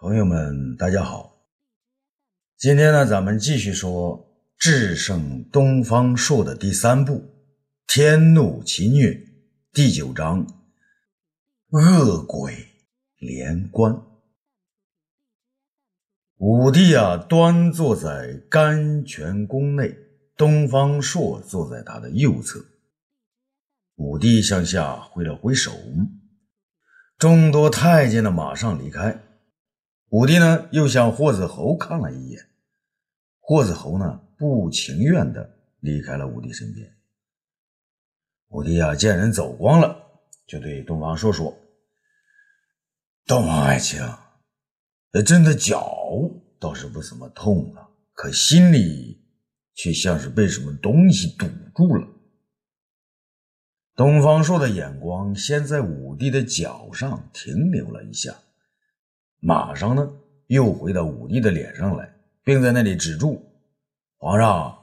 朋友们，大家好。今天呢，咱们继续说《智胜东方朔》的第三部《天怒其虐》第九章《恶鬼连关》。武帝啊，端坐在甘泉宫内，东方朔坐在他的右侧。武帝向下挥了挥手，众多太监呢马上离开。武帝呢，又向霍子侯看了一眼，霍子侯呢，不情愿的离开了武帝身边。武帝啊，见人走光了，就对东方朔说：“东方爱卿，朕的脚倒是不怎么痛了，可心里却像是被什么东西堵住了。”东方朔的眼光先在武帝的脚上停留了一下。马上呢，又回到武帝的脸上来，并在那里止住。皇上，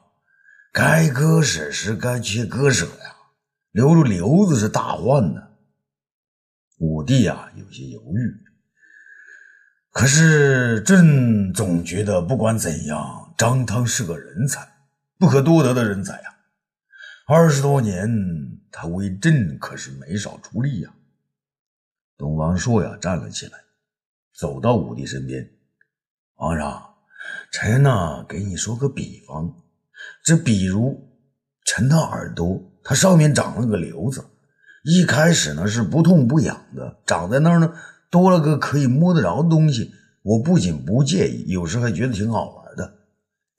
该割舍时该去割舍呀，留住瘤子是大患呢。武帝啊，有些犹豫。可是朕总觉得，不管怎样，张汤是个人才，不可多得的人才呀。二十多年，他为朕可是没少出力呀。东方朔呀，站了起来。走到武帝身边，皇上，臣呢给你说个比方，这比如臣的耳朵，它上面长了个瘤子，一开始呢是不痛不痒的，长在那儿呢多了个可以摸得着的东西，我不仅不介意，有时还觉得挺好玩的，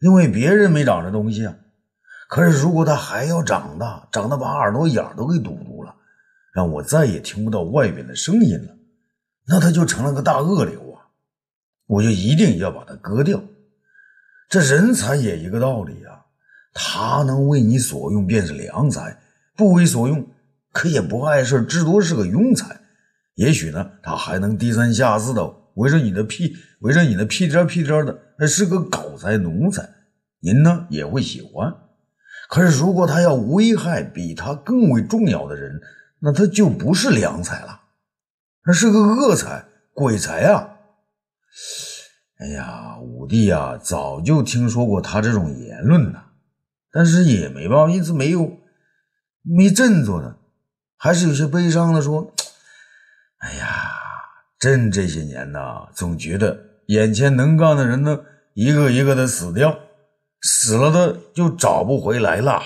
因为别人没长这东西啊。可是如果它还要长大，长得把耳朵眼都给堵住了，让我再也听不到外边的声音了。那他就成了个大恶瘤啊！我就一定要把它割掉。这人才也一个道理啊，他能为你所用便是良才，不为所用可也不碍事，至多是个庸才。也许呢，他还能低三下四的围着你的屁，围着你的屁颠屁颠的，那是个狗才奴才，您呢也会喜欢。可是如果他要危害比他更为重要的人，那他就不是良才了。那是个恶才、鬼才啊！哎呀，武帝呀，早就听说过他这种言论呢，但是也没办法，一直没有没振作的，还是有些悲伤的说：“哎呀，朕这些年呐，总觉得眼前能干的人呢，一个一个的死掉，死了的就找不回来了。”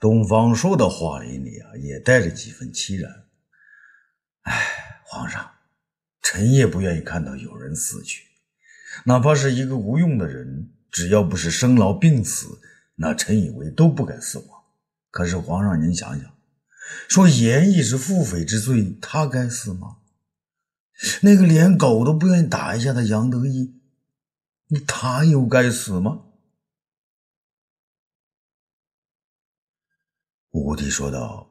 东方朔的话里里啊，也带着几分凄然。哎，皇上，臣也不愿意看到有人死去，哪怕是一个无用的人，只要不是生老病死，那臣以为都不该死亡。可是皇上，您想想，说严毅是腹诽之罪，他该死吗？那个连狗都不愿意打一下的杨得意，他又该死吗？武帝说道：“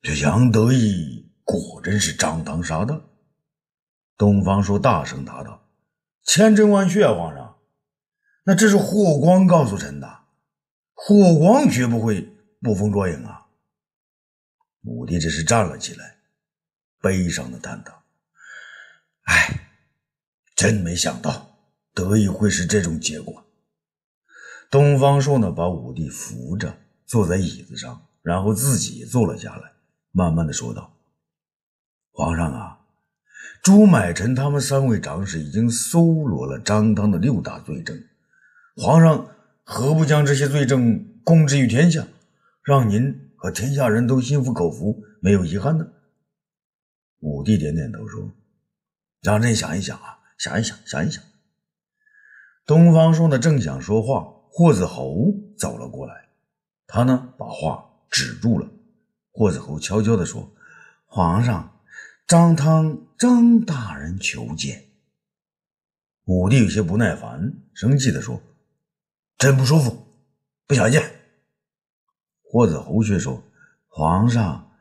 这杨得意。”果真是张汤杀的。东方朔大声答道：“千真万确，皇上。那这是霍光告诉臣的，霍光绝不会捕风捉影啊。”武帝这时站了起来，悲伤的叹道：“哎，真没想到得意会是这种结果。”东方朔呢，把武帝扶着坐在椅子上，然后自己坐了下来，慢慢的说道。皇上啊，朱买臣他们三位长史已经搜罗了张汤的六大罪证，皇上何不将这些罪证公之于天下，让您和天下人都心服口服，没有遗憾呢？武帝点点头说：“让朕想一想啊，想一想，想一想。”东方朔呢正想说话，霍子侯走了过来，他呢把话止住了。霍子侯悄悄地说：“皇上。”张汤，张大人求见。武帝有些不耐烦，生气地说：“朕不舒服，不想见。”霍子侯却说：“皇上，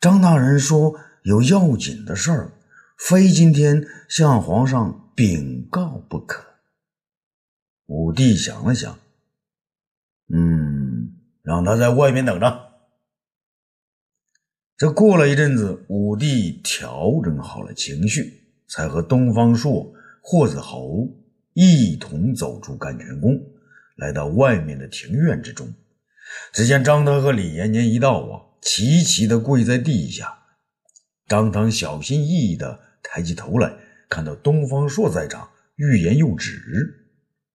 张大人说有要紧的事儿，非今天向皇上禀告不可。”武帝想了想，嗯，让他在外面等着。这过了一阵子，武帝调整好了情绪，才和东方朔、霍子侯一同走出甘泉宫，来到外面的庭院之中。只见张汤和李延年一到啊，齐齐的跪在地下。张汤小心翼翼的抬起头来，看到东方朔在场，欲言又止。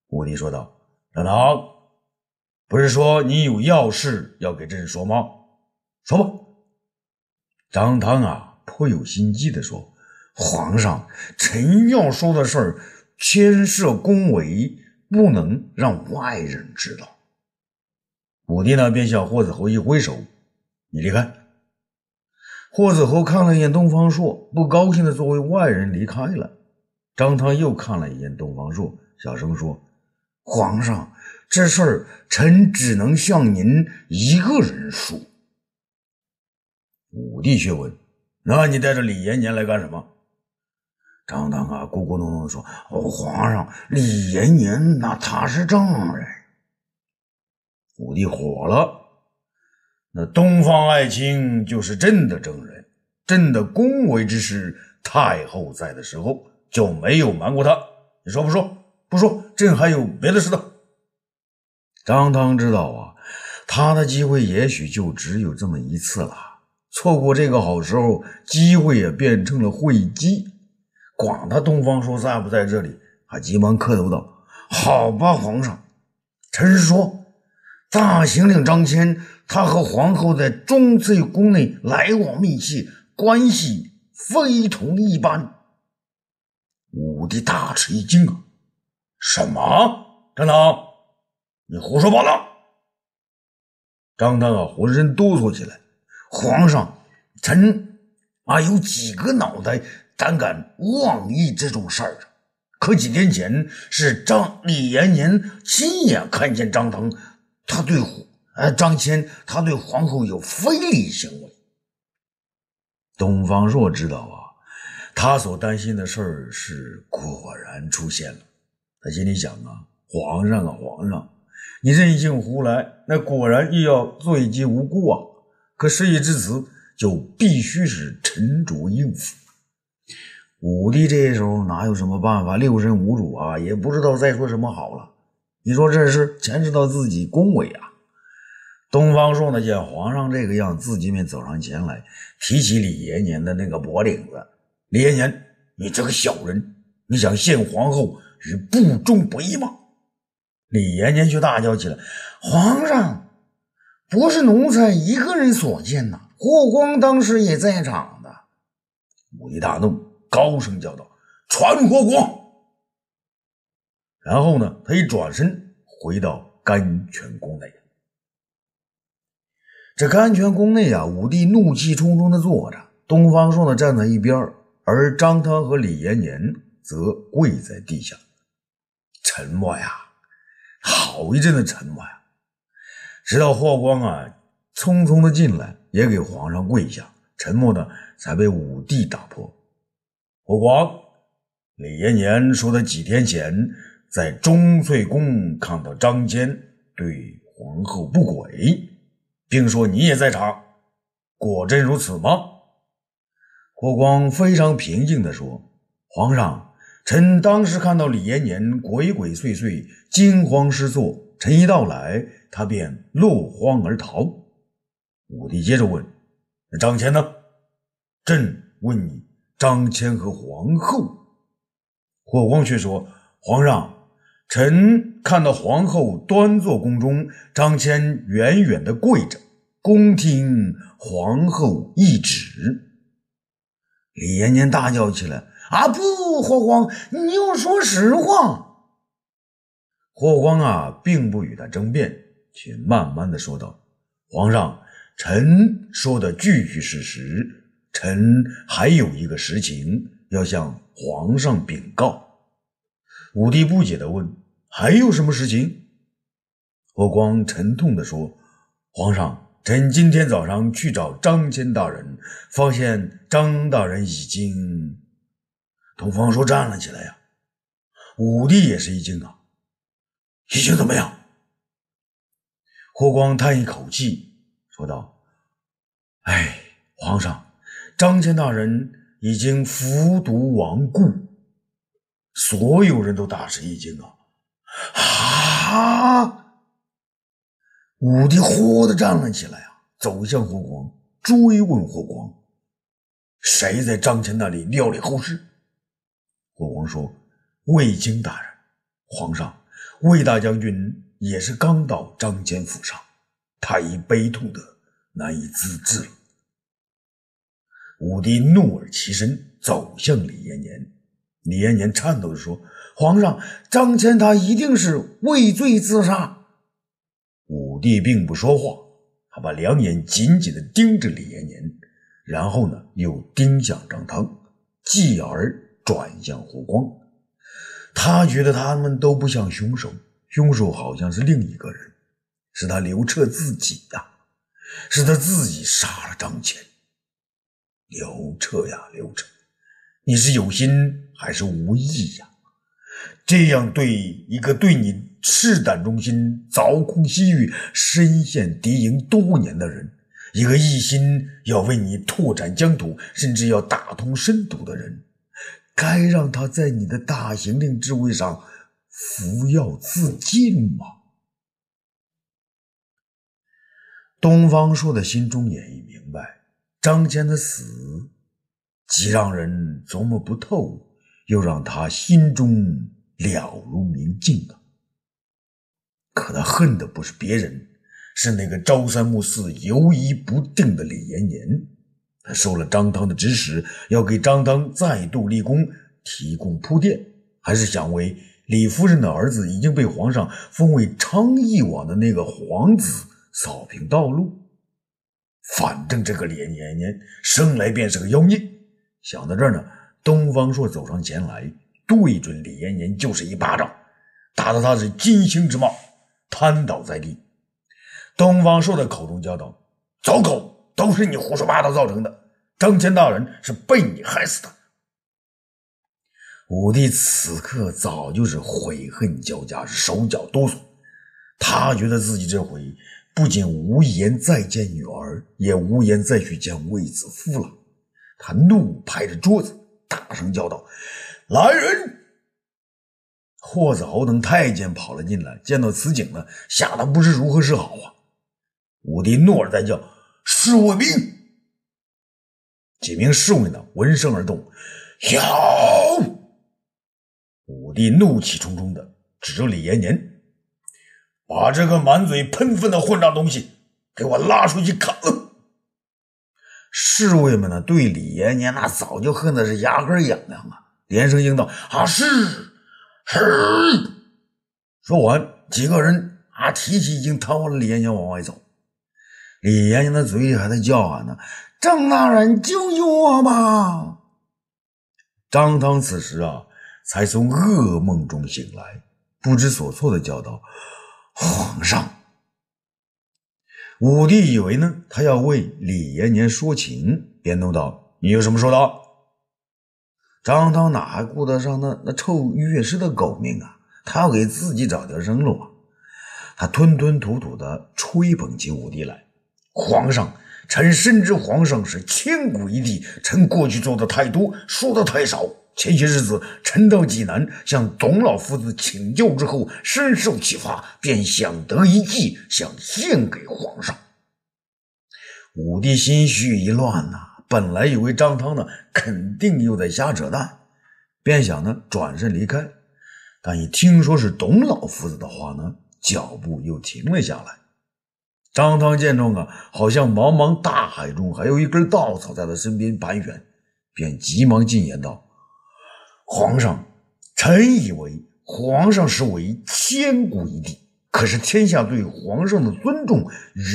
武帝说道：“张汤，不是说你有要事要给朕说吗？说吧。”张汤啊，颇有心机的说：“皇上，臣要说的事儿牵涉宫闱，不能让外人知道。”武帝呢，便向霍子侯一挥手：“你离开。”霍子侯看了一眼东方朔，不高兴的作为外人离开了。张汤又看了一眼东方朔，小声说：“皇上，这事儿臣只能向您一个人说。”武帝却问：“那你带着李延年来干什么？”张汤啊，咕咕哝哝的说：“哦，皇上，李延年那他是证人。”武帝火了。那东方爱卿就是朕的证人，朕的恭维之事，太后在的时候就没有瞒过他。你说不说？不说，朕还有别的事的。张汤知道啊，他的机会也许就只有这么一次了，错过这个好时候，机会也变成了慧机。管他东方朔在不在这里，还急忙磕头道：“好吧，皇上，臣说。”大行令张骞，他和皇后在中翠宫内来往密切，关系非同一般。武帝大吃一惊啊！什么？张汤，你胡说八道！张汤啊，浑身哆嗦起来。皇上，臣啊，有几个脑袋胆敢妄议这种事儿啊？可几天前是张李延年亲眼看见张腾。他对呃张骞，他对皇后有非礼行为。东方朔知道啊，他所担心的事儿是果然出现了。他心里想啊，皇上啊，皇上，你任性胡来，那果然又要罪及无辜啊。可事已至此，就必须是沉着应付。武帝这时候哪有什么办法？六神无主啊，也不知道再说什么好了。你说这是牵涉到自己恭维啊？东方朔呢，见皇上这个样，自己便走上前来，提起李延年的那个脖领子。李延年，你这个小人，你想陷皇后于不忠不义吗？李延年却大叫起来：“皇上，不是奴才一个人所见呐，霍光当时也在场的。”武帝大怒，高声叫道：“传霍光！”然后呢，他一转身回到甘泉宫内。这甘泉宫内啊，武帝怒气冲冲的坐着，东方朔呢站在一边，而张汤和李延年则跪在地下，沉默呀，好一阵的沉默呀。直到霍光啊匆匆的进来，也给皇上跪下，沉默的才被武帝打破。霍光，李延年说他几天前。在中翠宫看到张坚对皇后不轨，并说你也在场，果真如此吗？霍光非常平静地说：“皇上，臣当时看到李延年鬼鬼祟祟、惊慌失措，臣一到来，他便落荒而逃。”武帝接着问：“那张骞呢？”朕问你，张骞和皇后。霍光却说：“皇上。”臣看到皇后端坐宫中，张骞远远的跪着，恭听皇后懿旨。李延年大叫起来：“啊不，霍光，你要说实话！”霍光啊，并不与他争辩，却慢慢的说道：“皇上，臣说的句句是实。臣还有一个实情要向皇上禀告。”武帝不解的问。还有什么事情？霍光沉痛的说：“皇上，臣今天早上去找张骞大人，发现张大人已经……”东方朔站了起来呀，武帝也是一惊啊，已经怎么样？霍光叹一口气，说道：“哎，皇上，张骞大人已经服毒亡故，所有人都大吃一惊啊！啊！武帝豁的站了起来啊，走向霍光，追问霍光：“谁在张骞那里料理后事？”霍光说：“卫青大人，皇上，卫大将军也是刚到张骞府上，他已悲痛的难以自制了。”武帝怒而起身，走向李延年。李延年颤抖着说：“皇上，张骞他一定是畏罪自杀。”武帝并不说话，他把两眼紧紧地盯着李延年，然后呢，又盯向张汤，继而转向胡光。他觉得他们都不像凶手，凶手好像是另一个人，是他刘彻自己呀，是他自己杀了张骞。刘彻呀，刘彻，你是有心还是无意呀？这样对一个对你赤胆忠心、凿空西域、深陷敌营多年的人，一个一心要为你拓展疆土，甚至要打通深度的人，该让他在你的大行令之位上服药自尽吗？东方朔的心中也已明白。张骞的死，既让人琢磨不透，又让他心中了如明镜啊！可他恨的不是别人，是那个朝三暮四、犹疑不定的李延年。他受了张汤的指使，要给张汤再度立功提供铺垫，还是想为李夫人的儿子已经被皇上封为昌邑王的那个皇子扫平道路？反正这个李延年生来便是个妖孽。想到这儿呢，东方朔走上前来，对准李延年就是一巴掌，打得他是金星之貌，瘫倒在地。东方朔的口中叫道：“走狗，都是你胡说八道造成的。张骞大人是被你害死的。”武帝此刻早就是悔恨交加，手脚哆嗦。他觉得自己这回。不仅无颜再见女儿，也无颜再去见卫子夫了。他怒拍着桌子，大声叫道：“来人！”霍子侯等太监跑了进来，见到此景呢，吓得不知如何是好啊！武帝怒而再叫：“侍卫兵！”几名侍卫呢，闻声而动。有！武帝怒气冲冲的指着李延年。把这个满嘴喷粪的混账东西给我拉出去砍了！侍卫们呢，对李延年那早就恨的是牙根痒痒啊，连声应道：“啊，是是。”说完，几个人啊提起已经瘫痪的李延年往外走。李延年的嘴里还在叫喊呢：“张大人，救救我吧！”张汤此时啊，才从噩梦中醒来，不知所措的叫道。皇上，武帝以为呢，他要为李延年说情，便怒道：“你有什么说的？”张汤哪还顾得上那那臭乐师的狗命啊？他要给自己找条生路啊！他吞吞吐吐的吹捧起武帝来：“皇上，臣深知皇上是千古一帝，臣过去做的太多，说的太少。”前些日子，臣到济南向董老夫子请教之后，深受启发，便想得一计，想献给皇上。武帝心绪一乱呐，本来以为张汤呢肯定又在瞎扯淡，便想呢转身离开，但一听说是董老夫子的话呢，脚步又停了下来。张汤见状啊，好像茫茫大海中还有一根稻草在他身边盘旋，便急忙进言道。皇上，臣以为皇上是为千古一帝，可是天下对皇上的尊重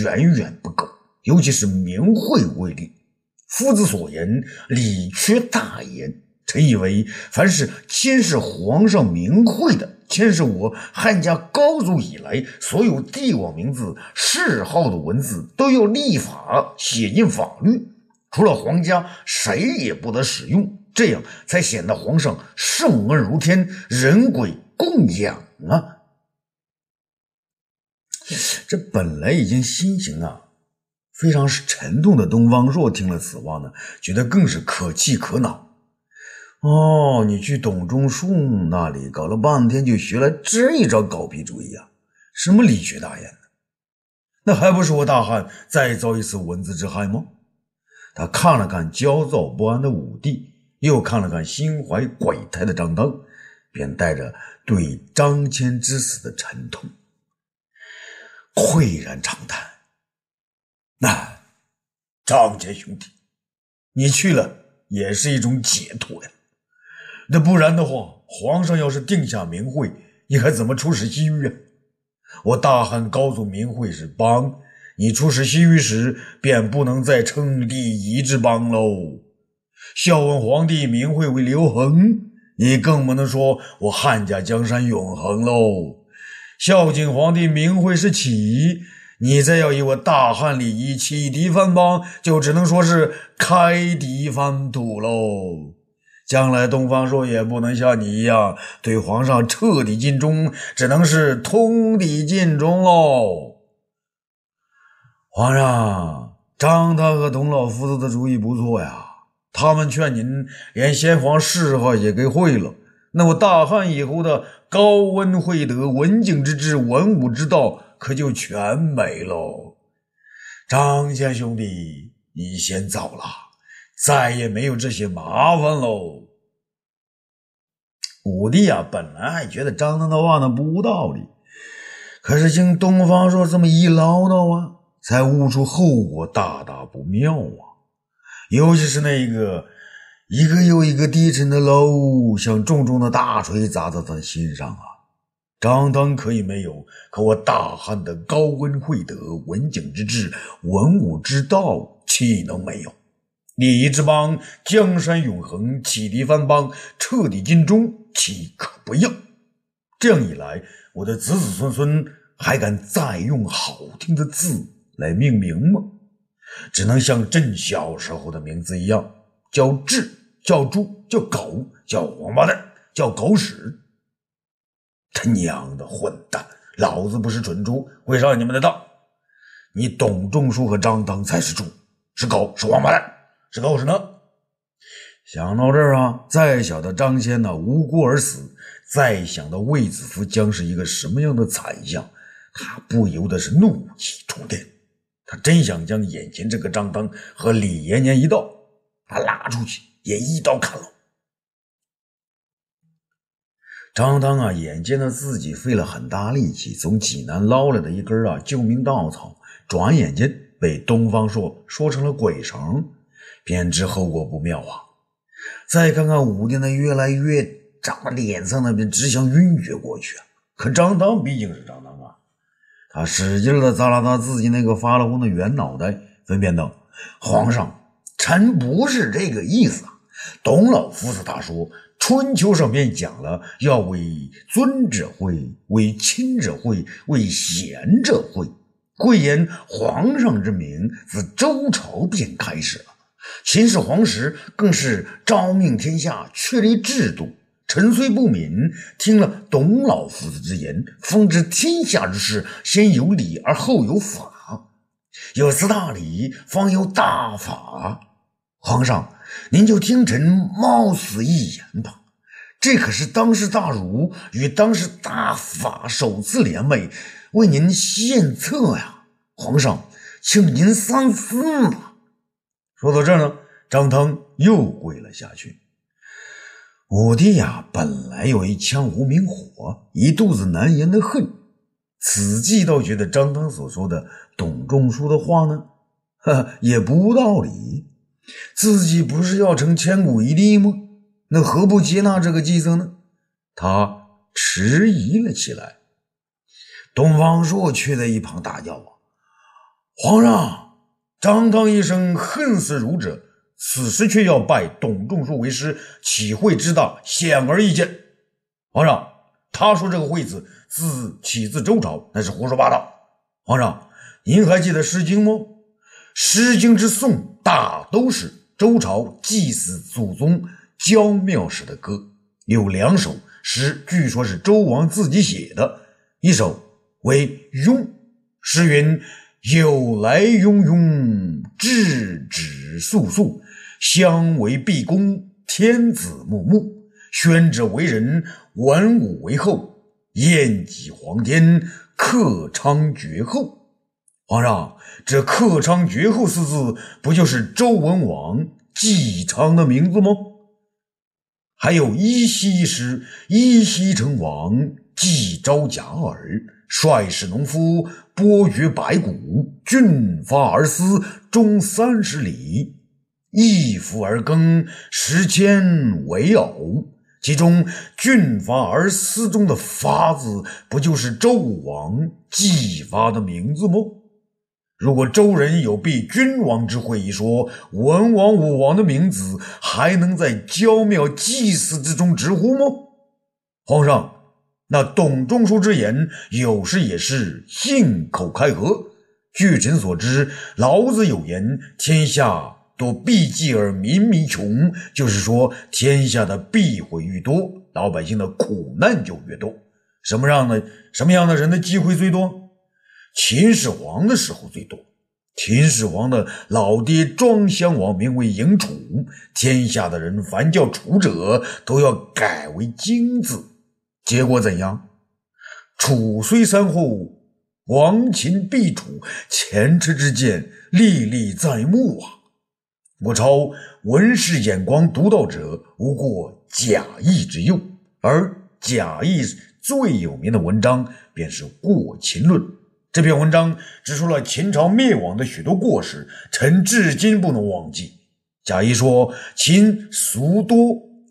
远远不够，尤其是名讳为例。夫子所言理缺大言。臣以为，凡是牵涉皇上名讳的，牵涉我汉家高祖以来所有帝王名字、谥号的文字，都要立法写进法律，除了皇家，谁也不得使用。这样才显得皇上圣恩如天，人鬼供养啊！这本来已经心情啊非常是沉痛的东方朔听了此话呢，觉得更是可气可恼。哦，你去董仲舒那里搞了半天，就学了这一招狗屁主意啊？什么理学大言呢？那还不是我大汉再遭一次文字之害吗？他看了看焦躁不安的武帝，又看了看心怀鬼胎的张当，便带着对张骞之死的沉痛，喟然长叹。那张家兄弟，你去了也是一种解脱呀。那不然的话，皇上要是定下明讳，你还怎么出使西域啊？我大汉高祖明讳是邦，你出使西域时便不能再称帝仪之邦喽。孝文皇帝明讳为刘恒，你更不能说我汉家江山永恒喽。孝景皇帝明讳是启。你再要以我大汉礼仪启迪藩邦，就只能说是开敌藩土喽。将来东方朔也不能像你一样对皇上彻底尽忠，只能是通敌尽忠喽。皇上，张汤和董老夫子的主意不错呀，他们劝您连先皇谥号也给毁了，那我大汉以后的高温惠德、文景之治、文武之道。可就全没喽，张家兄弟，你先走了，再也没有这些麻烦喽。武帝啊，本来还觉得张当的话呢不无道理，可是听东方朔这么一唠叨啊，才悟出后果大大不妙啊。尤其是那一个一个又一个低沉的喽，像重重的大锤砸在他的心上啊。张当可以没有，可我大汉的高温惠德、文景之治、文武之道，岂能没有？礼仪之邦，江山永恒，启迪藩邦，彻底尽忠，岂可不要？这样一来，我的子子孙孙还敢再用好听的字来命名吗？只能像朕小时候的名字一样，叫智，叫猪，叫狗，叫王八蛋，叫狗屎。他娘的混蛋！老子不是蠢猪，会上你们的当。你董仲舒和张当才是猪，是狗，是王八蛋，是狗屎呢！想到这儿啊，再小的张骞呢，无辜而死；再想到卫子夫将是一个什么样的惨相，他不由得是怒气冲天。他真想将眼前这个张当和李延年一道，他拉出去也一刀砍了。张当啊，眼见着自己费了很大力气从济南捞来的一根啊救命稻草，转眼间被东方朔说成了鬼神，便知后果不妙啊！再看看武帝那越来越长的脸色，那边只想晕厥过去啊！可张当毕竟是张当啊，他使劲的砸了砸自己那个发了红的圆脑袋，分辨道：“皇上，臣不是这个意思啊！董老夫子他说。”春秋上便讲了，要为尊者讳，为亲者讳，为贤者讳。贵言皇上之名，自周朝便开始了。秦始皇时更是诏命天下，确立制度。臣虽不敏，听了董老夫子之言，方知天下之事，先有理而后有法，有此大礼，方有大法。皇上。您就听臣冒死一言吧，这可是当世大儒与当世大法首次联袂，为您献策呀！皇上，请您三思吧。说到这儿呢，张汤又跪了下去。武帝呀，本来有一腔无名火，一肚子难言的恨，此际倒觉得张汤所说的董仲舒的话呢，哈，也不无道理。自己不是要成千古一帝吗？那何不接纳这个计策呢？他迟疑了起来。东方朔却在一旁大叫：“啊，皇上！张汤一生恨死儒者，此时却要拜董仲舒为师，岂会之大，显而易见。皇上，他说这个‘惠’字，字起自周朝，那是胡说八道。皇上，您还记得《诗经》吗？”《诗经》之颂，大都是周朝祭祀祖宗郊庙时的歌，有两首诗，据说是周王自己写的，一首为《雍》，诗云：“有来庸庸，质质肃肃，相为毕恭，天子穆穆。宣者为人，文武为后，燕己皇天，克昌绝后。皇上，这“克昌绝后”四字，不就是周文王姬昌的名字吗？还有依稀一诗：“依稀成王，季昭甲耳。率使农夫，播掘白骨，郡发而思，终三十里。一夫而耕，十千为偶。”其中“郡发而思”中的“发”字，不就是周武王姬发的名字吗？如果周人有避君王之讳一说，文王、武王的名字还能在郊庙祭祀之中直呼吗？皇上，那董仲舒之言有时也是信口开河。据臣所知，老子有言：“天下多避忌而民弥穷”，就是说天下的避讳愈多，老百姓的苦难就越多。什么样的什么样的人的忌讳最多？秦始皇的时候最多，秦始皇的老爹庄襄王名为嬴楚，天下的人凡叫楚者都要改为荆字。结果怎样？楚虽三户，亡秦必楚，前车之鉴历历在目啊！我朝文士眼光独到者，无过贾谊之用，而贾谊最有名的文章便是《过秦论》。这篇文章指出了秦朝灭亡的许多过失，臣至今不能忘记。贾谊说：“秦俗多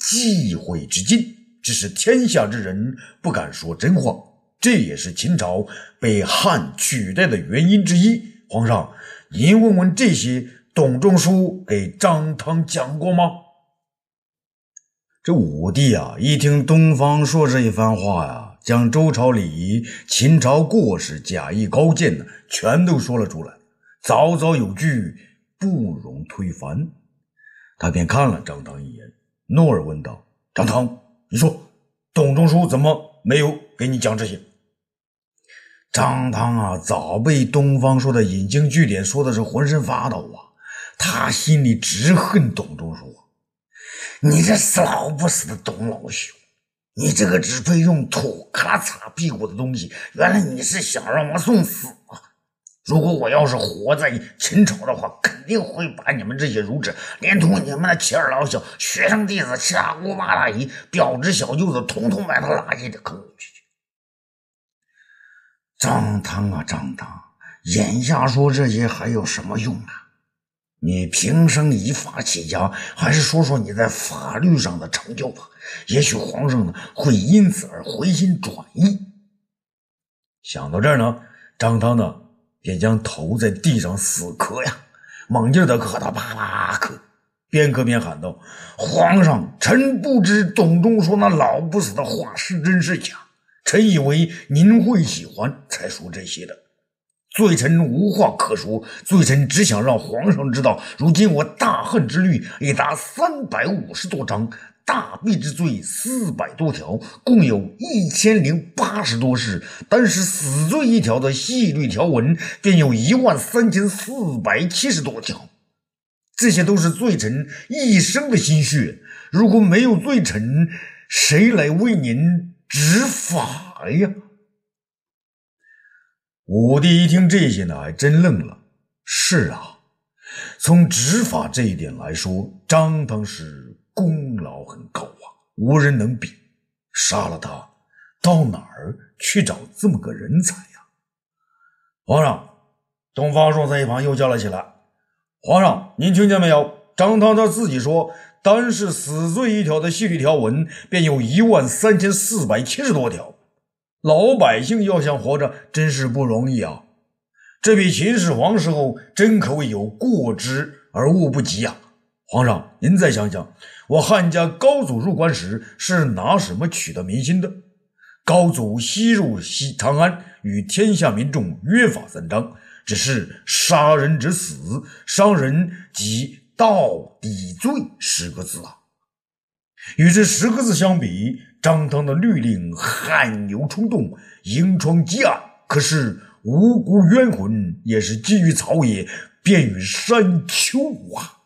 忌讳之禁，致使天下之人不敢说真话，这也是秦朝被汉取代的原因之一。”皇上，您问问这些，董仲舒给张汤讲过吗？这武帝啊，一听东方朔这一番话呀。将周朝礼仪、秦朝过失、假意高见的全都说了出来，早早有据，不容推翻。他便看了张汤一眼，诺尔问道：“张汤，你说董仲舒怎么没有给你讲这些？”张汤啊，早被东方朔的引经据典说的是浑身发抖啊，他心里直恨董仲舒！你这死老不死的董老兄！你这个只会用土咔擦屁股的东西，原来你是想让我送死啊！如果我要是活在秦朝的话，肯定会把你们这些儒者，连同你们的妻儿老小、学生弟子、七大姑八大姨、表侄小舅子，统统把他拉进这坑里去。张汤啊，张汤，眼下说这些还有什么用啊？你平生以法起家，还是说说你在法律上的成就吧？也许皇上呢会因此而回心转意。想到这儿呢，张汤呢便将头在地上死磕呀，猛劲的磕，他啪啪磕，边磕边喊道：“皇上，臣不知董仲舒那老不死的话是真是假，臣以为您会喜欢，才说这些的。罪臣无话可说，罪臣只想让皇上知道，如今我大恨之律已达三百五十多章。”大弊之罪四百多条，共有一千零八十多事；单是死罪一条的细律条文，便有一万三千四百七十多条。这些都是罪臣一生的心血。如果没有罪臣，谁来为您执法呀？武帝一听这些呢，还真愣了。是啊，从执法这一点来说，张汤是。功劳很高啊，无人能比。杀了他，到哪儿去找这么个人才呀？皇上，东方朔在一旁又叫了起来：“皇上，您听见没有？张汤他自己说，单是死罪一条的细律条文，便有一万三千四百七十多条。老百姓要想活着，真是不容易啊！这比秦始皇时候真可谓有过之而无不及呀！皇上，您再想想。”我汉家高祖入关时是拿什么取得民心的？高祖西入西长安，与天下民众约法三章，只是杀人者死，伤人即盗抵罪十个字啊。与这十个字相比，张汤的律令汗牛充栋，银疮积案，可是无辜冤魂也是基于草野，便于山丘啊！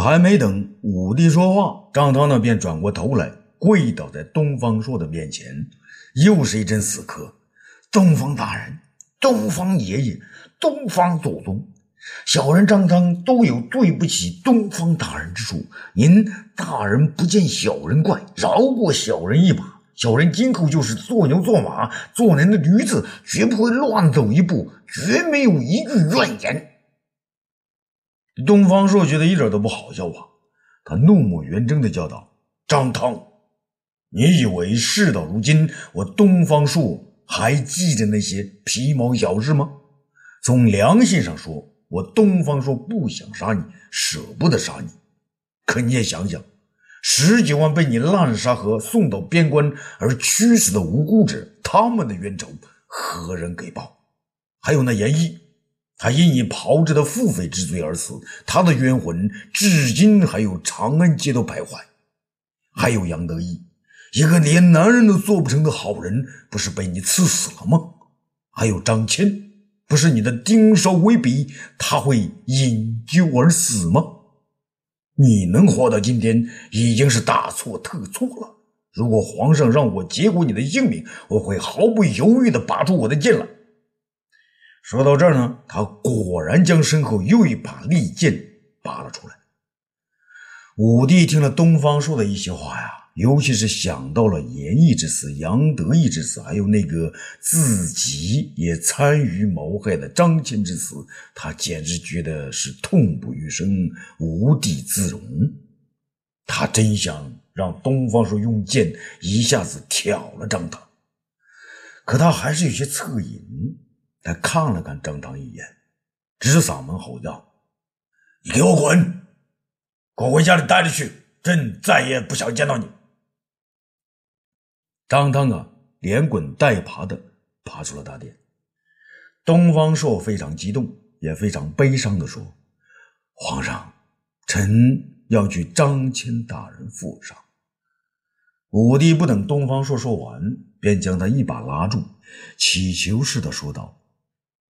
还没等武帝说话，张汤呢便转过头来，跪倒在东方朔的面前，又是一阵死磕。东方大人，东方爷爷，东方祖宗。小人张汤都有对不起东方大人之处，您大人不见小人怪，饶过小人一把。小人今后就是做牛做马，做人的驴子，绝不会乱走一步，绝没有一句怨言。东方朔觉得一点都不好笑啊，他怒目圆睁的叫道：“张汤，你以为事到如今，我东方朔还记着那些皮毛小事吗？从良心上说。”我东方朔不想杀你，舍不得杀你，可你也想想，十几万被你滥杀和送到边关而屈死的无辜者，他们的冤仇何人给报？还有那严毅，他因你炮制的腹诽之罪而死，他的冤魂至今还有长安街头徘徊。还有杨得意，一个连男人都做不成的好人，不是被你刺死了吗？还有张骞。不是你的丁梢威逼，他会因救而死吗？你能活到今天，已经是大错特错了。如果皇上让我结果你的性命，我会毫不犹豫地拔出我的剑来。说到这儿呢，他果然将身后又一把利剑拔了出来。武帝听了东方朔的一席话呀。尤其是想到了严毅之死、杨得意之死，还有那个自己也参与谋害的张骞之死，他简直觉得是痛不欲生、无地自容。他真想让东方朔用剑一下子挑了张汤，可他还是有些恻隐。他看了看张汤一眼，直嗓门吼道：“你给我滚！滚回家里待着去！朕再也不想见到你！”张汤啊，连滚带爬的爬出了大殿。东方朔非常激动，也非常悲伤的说：“皇上，臣要去张骞大人府上。”武帝不等东方朔说完，便将他一把拉住，乞求似的说道：“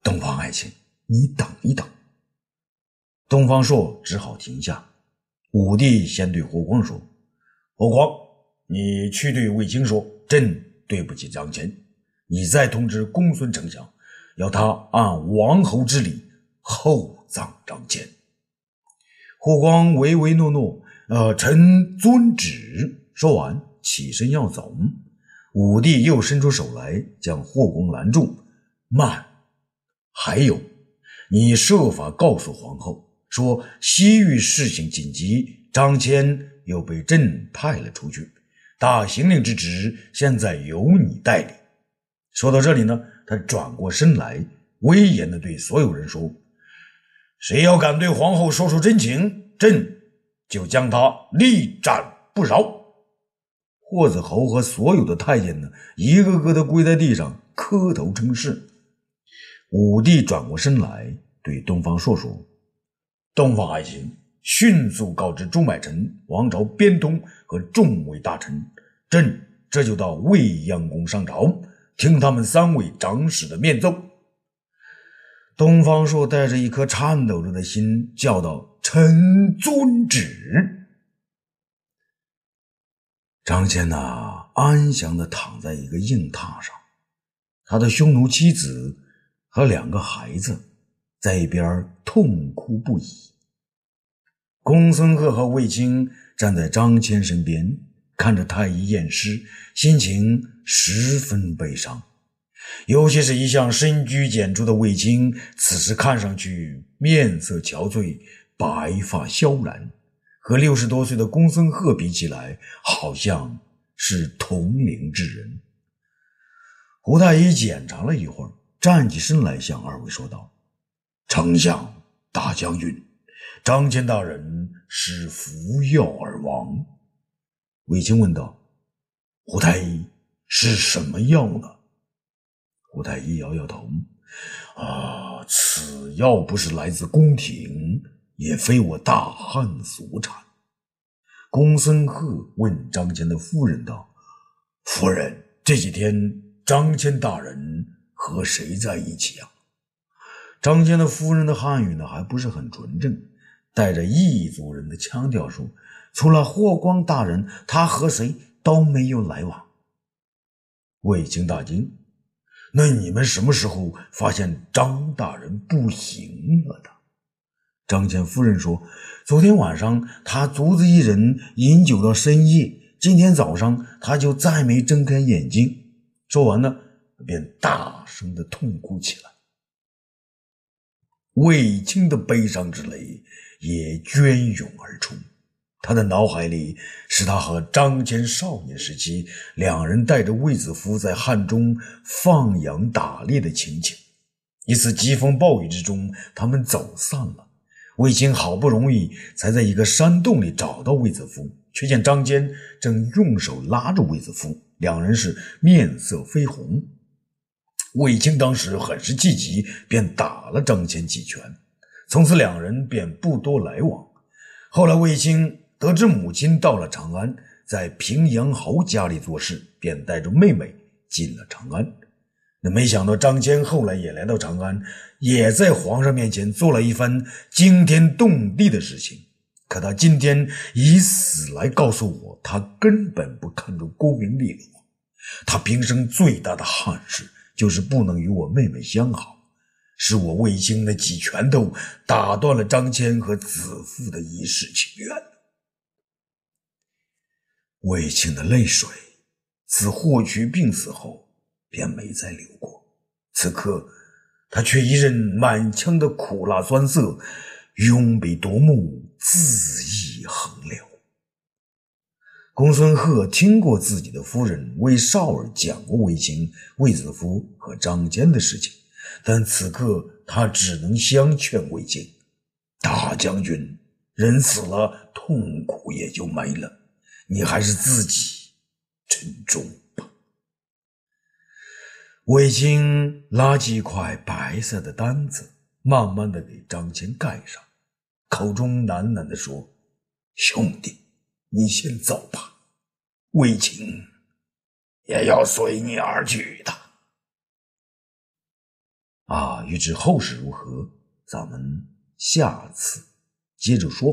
东方爱卿，你等一等。”东方朔只好停下。武帝先对霍光说：“霍光，你去对卫青说。”朕对不起张骞，你再通知公孙丞相，要他按王侯之礼厚葬张骞。霍光唯唯诺诺，呃，臣遵旨。说完，起身要走。武帝又伸出手来，将霍光拦住。慢，还有，你设法告诉皇后，说西域事情紧急，张骞又被朕派了出去。大行令之职，现在由你代理。说到这里呢，他转过身来，威严地对所有人说：“谁要敢对皇后说出真情，朕就将他立斩不饶。”霍子侯和所有的太监呢，一个个的跪在地上磕头称是。武帝转过身来对东方朔说：“东方爱卿。”迅速告知朱买臣、王朝边通和众位大臣，朕这就到未央宫上朝，听他们三位长史的面奏。东方朔带着一颗颤抖着的心叫道：“臣遵旨。”张骞呐，安详的躺在一个硬榻上，他的匈奴妻子和两个孩子在一边痛哭不已。公孙贺和卫青站在张骞身边，看着太医验尸，心情十分悲伤。尤其是一向深居简出的卫青，此时看上去面色憔悴，白发萧然，和六十多岁的公孙贺比起来，好像是同龄之人。胡太医检查了一会儿，站起身来向二位说道：“丞相、大将军。”张骞大人是服药而亡。卫青问道：“胡太医是什么药呢？”胡太医摇摇头：“啊，此药不是来自宫廷，也非我大汉所产。”公孙贺问张骞的夫人道：“夫人，这几天张骞大人和谁在一起啊？张骞的夫人的汉语呢，还不是很纯正，带着异族人的腔调说：“除了霍光大人，他和谁都没有来往。”卫青大惊：“那你们什么时候发现张大人不行了的？”张骞夫人说：“昨天晚上他独自一人饮酒到深夜，今天早上他就再没睁开眼睛。”说完呢，便大声的痛哭起来。卫青的悲伤之泪也涓涌而出，他的脑海里是他和张骞少年时期两人带着卫子夫在汉中放羊打猎的情景。一次疾风暴雨之中，他们走散了。卫青好不容易才在一个山洞里找到卫子夫，却见张骞正用手拉着卫子夫，两人是面色绯红。卫青当时很是气急，便打了张骞几拳。从此两人便不多来往。后来卫青得知母亲到了长安，在平阳侯家里做事，便带着妹妹进了长安。那没想到张骞后来也来到长安，也在皇上面前做了一番惊天动地的事情。可他今天以死来告诉我，他根本不看重功名利禄，他平生最大的憾事。就是不能与我妹妹相好，是我卫青那几拳头打断了张骞和子父的一世情缘。卫青的泪水自霍去病死后便没再流过，此刻他却一任满腔的苦辣酸涩，永笔夺目，恣意横流。公孙贺听过自己的夫人为少儿讲过卫青、卫子夫和张骞的事情，但此刻他只能相劝卫青：“大将军，人死了，痛苦也就没了，你还是自己珍重吧。”卫青拉起一块白色的单子，慢慢的给张骞盖上，口中喃喃的说：“兄弟。”你先走吧，卫青也要随你而去的。啊，欲知后事如何，咱们下次接着说。